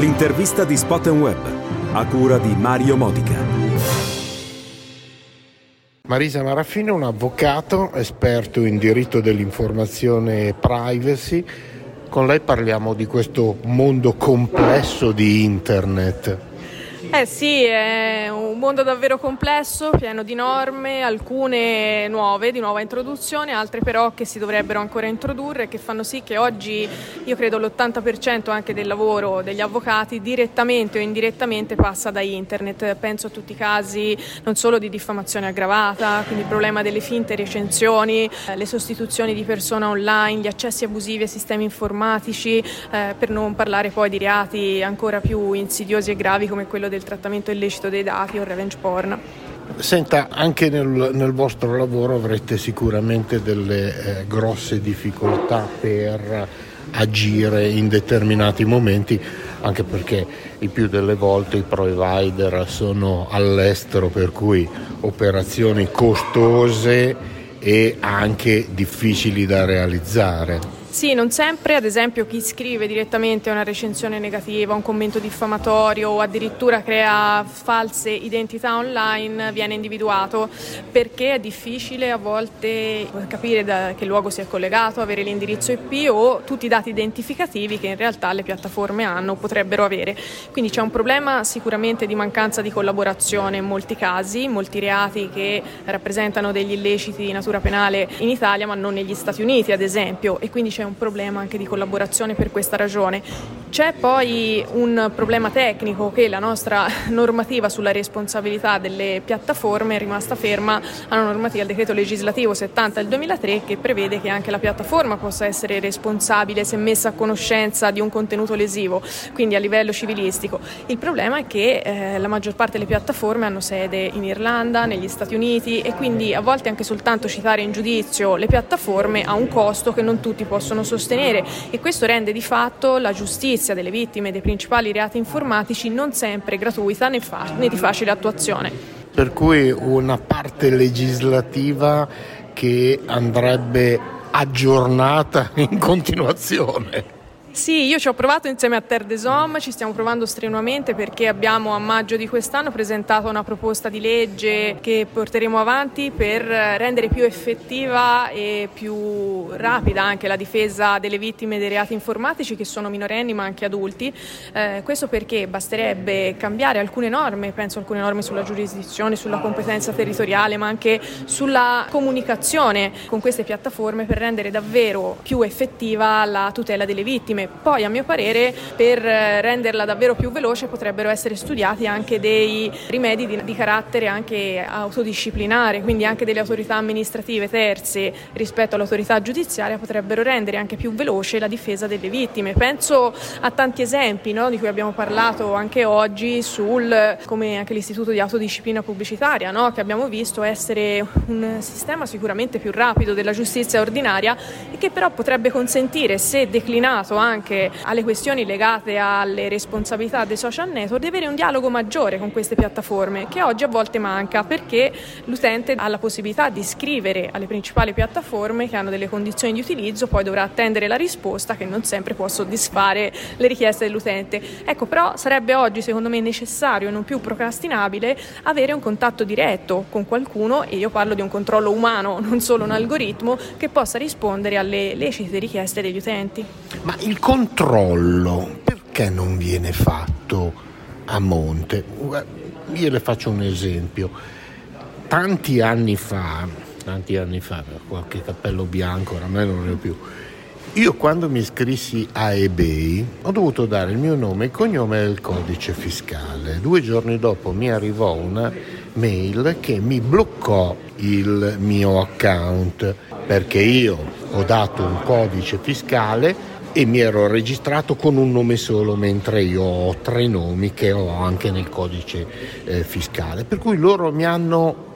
L'intervista di Spot Web, a cura di Mario Modica. Marisa Maraffini è un avvocato esperto in diritto dell'informazione e privacy. Con lei parliamo di questo mondo complesso di internet. Eh sì, è un mondo davvero complesso, pieno di norme, alcune nuove, di nuova introduzione, altre però che si dovrebbero ancora introdurre, che fanno sì che oggi io credo l'80% anche del lavoro degli avvocati direttamente o indirettamente passa da internet. Penso a tutti i casi non solo di diffamazione aggravata, quindi il problema delle finte recensioni, eh, le sostituzioni di persona online, gli accessi abusivi ai sistemi informatici, eh, per non parlare poi di reati ancora più insidiosi e gravi come quello del del trattamento illecito dei dati o revenge porn. Senta, anche nel, nel vostro lavoro avrete sicuramente delle eh, grosse difficoltà per agire in determinati momenti, anche perché il più delle volte i provider sono all'estero, per cui operazioni costose e anche difficili da realizzare. Sì, non sempre, ad esempio chi scrive direttamente una recensione negativa, un commento diffamatorio o addirittura crea false identità online viene individuato perché è difficile a volte capire da che luogo si è collegato, avere l'indirizzo IP o tutti i dati identificativi che in realtà le piattaforme hanno o potrebbero avere. Quindi c'è un problema sicuramente di mancanza di collaborazione in molti casi, molti reati che rappresentano degli illeciti di natura penale in Italia ma non negli Stati Uniti ad esempio e quindi c'è un problema anche di collaborazione per questa ragione. C'è poi un problema tecnico che la nostra normativa sulla responsabilità delle piattaforme è rimasta ferma alla normativa del decreto legislativo 70 del 2003 che prevede che anche la piattaforma possa essere responsabile se messa a conoscenza di un contenuto lesivo, quindi a livello civilistico. Il problema è che eh, la maggior parte delle piattaforme hanno sede in Irlanda, negli Stati Uniti e quindi a volte anche soltanto citare in giudizio le piattaforme ha un costo che non tutti possono possono sostenere e questo rende di fatto la giustizia delle vittime dei principali reati informatici non sempre gratuita né, fa- né di facile attuazione. Per cui una parte legislativa che andrebbe aggiornata in continuazione. Sì, io ci ho provato insieme a Terre des Hommes, ci stiamo provando strenuamente perché abbiamo a maggio di quest'anno presentato una proposta di legge che porteremo avanti per rendere più effettiva e più rapida anche la difesa delle vittime dei reati informatici che sono minorenni ma anche adulti. Eh, questo perché basterebbe cambiare alcune norme, penso alcune norme sulla giurisdizione, sulla competenza territoriale ma anche sulla comunicazione con queste piattaforme per rendere davvero più effettiva la tutela delle vittime insieme. Poi a mio parere per eh, renderla davvero più veloce potrebbero essere studiati anche dei rimedi di, di carattere anche autodisciplinare, quindi anche delle autorità amministrative terze rispetto all'autorità giudiziaria potrebbero rendere anche più veloce la difesa delle vittime. Penso a tanti esempi no, di cui abbiamo parlato anche oggi sul come anche l'istituto di autodisciplina pubblicitaria no, che abbiamo visto essere un sistema sicuramente più rapido della giustizia ordinaria e che però potrebbe consentire se declinato anche anche alle questioni legate alle responsabilità dei social network, di avere un dialogo maggiore con queste piattaforme che oggi a volte manca perché l'utente ha la possibilità di scrivere alle principali piattaforme che hanno delle condizioni di utilizzo, poi dovrà attendere la risposta che non sempre può soddisfare le richieste dell'utente. Ecco, però sarebbe oggi secondo me necessario e non più procrastinabile avere un contatto diretto con qualcuno e io parlo di un controllo umano, non solo un algoritmo che possa rispondere alle lecite richieste degli utenti. Ma il controllo perché non viene fatto a monte? Io le faccio un esempio. Tanti anni fa, tanti anni fa, qualche cappello bianco, oramai non ne ho più, io quando mi iscrissi a eBay ho dovuto dare il mio nome, il cognome e il codice fiscale. Due giorni dopo mi arrivò una mail che mi bloccò il mio account perché io ho dato un codice fiscale e mi ero registrato con un nome solo mentre io ho tre nomi che ho anche nel codice eh, fiscale. Per cui loro mi hanno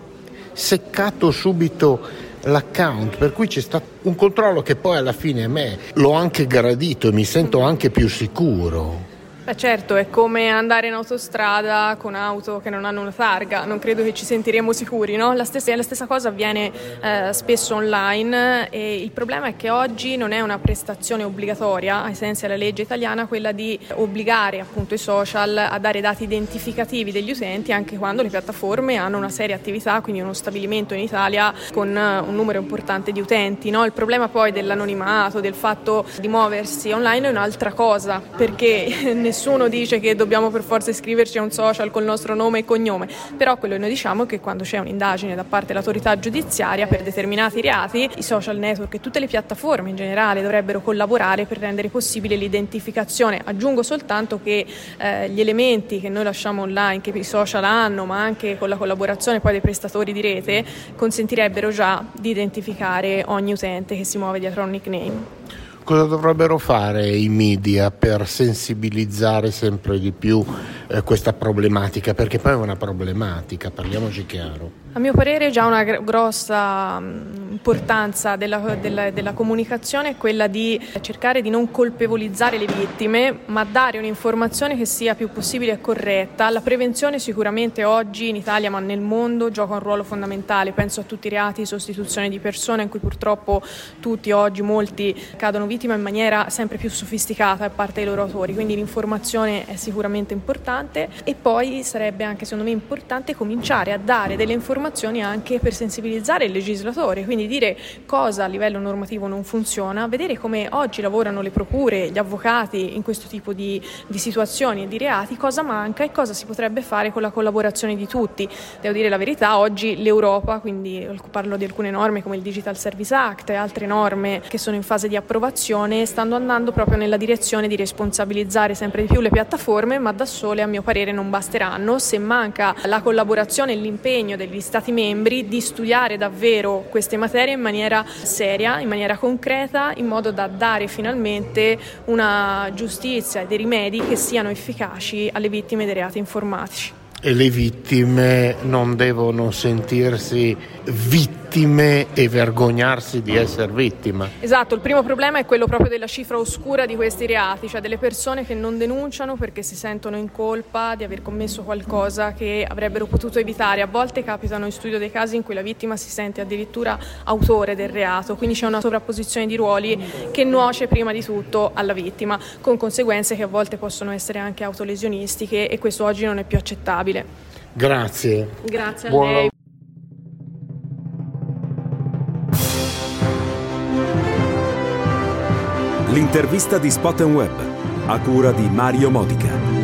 seccato subito l'account per cui c'è stato un controllo che poi alla fine a me l'ho anche gradito e mi sento anche più sicuro Beh certo, è come andare in autostrada con auto che non hanno una targa, non credo che ci sentiremo sicuri, no? La stessa, la stessa cosa avviene eh, spesso online e il problema è che oggi non è una prestazione obbligatoria, ai sensi della legge italiana, quella di obbligare appunto i social a dare dati identificativi degli utenti anche quando le piattaforme hanno una seria attività, quindi uno stabilimento in Italia con eh, un numero importante di utenti. No? Il problema poi dell'anonimato, del fatto di muoversi online è un'altra cosa, perché nessuno dice che dobbiamo per forza iscriverci a un social col nostro nome e cognome, però quello che noi diciamo è che quando c'è un'indagine da parte dell'autorità giudiziaria per determinati reati, i social network e tutte le piattaforme in generale dovrebbero collaborare per rendere possibile l'identificazione. Aggiungo soltanto che eh, gli elementi che noi lasciamo online, che i social hanno, ma anche con la collaborazione poi dei prestatori di rete, consentirebbero già di identificare ogni utente che si muove dietro a un nickname. Cosa dovrebbero fare i media per sensibilizzare sempre di più eh, questa problematica? Perché poi è una problematica, parliamoci chiaro. A mio parere già una grossa mm, importanza della, della, della, comunicazione è quella di cercare di non colpevolizzare le vittime, ma dare un'informazione che sia più possibile corretta. La prevenzione sicuramente oggi in Italia, ma nel mondo, gioca un ruolo fondamentale. Penso a tutti i reati di sostituzione di persone in cui purtroppo tutti oggi, molti, cadono vittime in maniera sempre più sofisticata da parte dei loro autori. Quindi l'informazione è sicuramente importante e poi sarebbe anche secondo me importante cominciare a dare delle informazioni anche per sensibilizzare il legislatore, quindi dire cosa a livello normativo non funziona, vedere come oggi lavorano le procure, gli avvocati in questo tipo di, di situazioni e di reati, cosa manca e cosa si potrebbe fare con la collaborazione di tutti. Devo dire la verità, oggi l'Europa, quindi parlo di alcune norme come il Digital Service Act e altre norme che sono in fase di approvazione, stanno andando proprio nella direzione di responsabilizzare sempre di più le piattaforme, ma da sole a mio parere non basteranno. Se manca la collaborazione e l'impegno degli Stati membri di studiare davvero queste materie in maniera seria, in maniera concreta, in modo da dare finalmente una giustizia e dei rimedi che siano efficaci alle vittime dei reati informatici. E le vittime non devono sentirsi vittime vittime e vergognarsi di essere vittima. Esatto, il primo problema è quello proprio della cifra oscura di questi reati, cioè delle persone che non denunciano perché si sentono in colpa di aver commesso qualcosa che avrebbero potuto evitare. A volte capitano in studio dei casi in cui la vittima si sente addirittura autore del reato, quindi c'è una sovrapposizione di ruoli che nuoce prima di tutto alla vittima, con conseguenze che a volte possono essere anche autolesionistiche e questo oggi non è più accettabile. Grazie. Grazie a Buon lei. L'intervista di Spot Web, a cura di Mario Modica.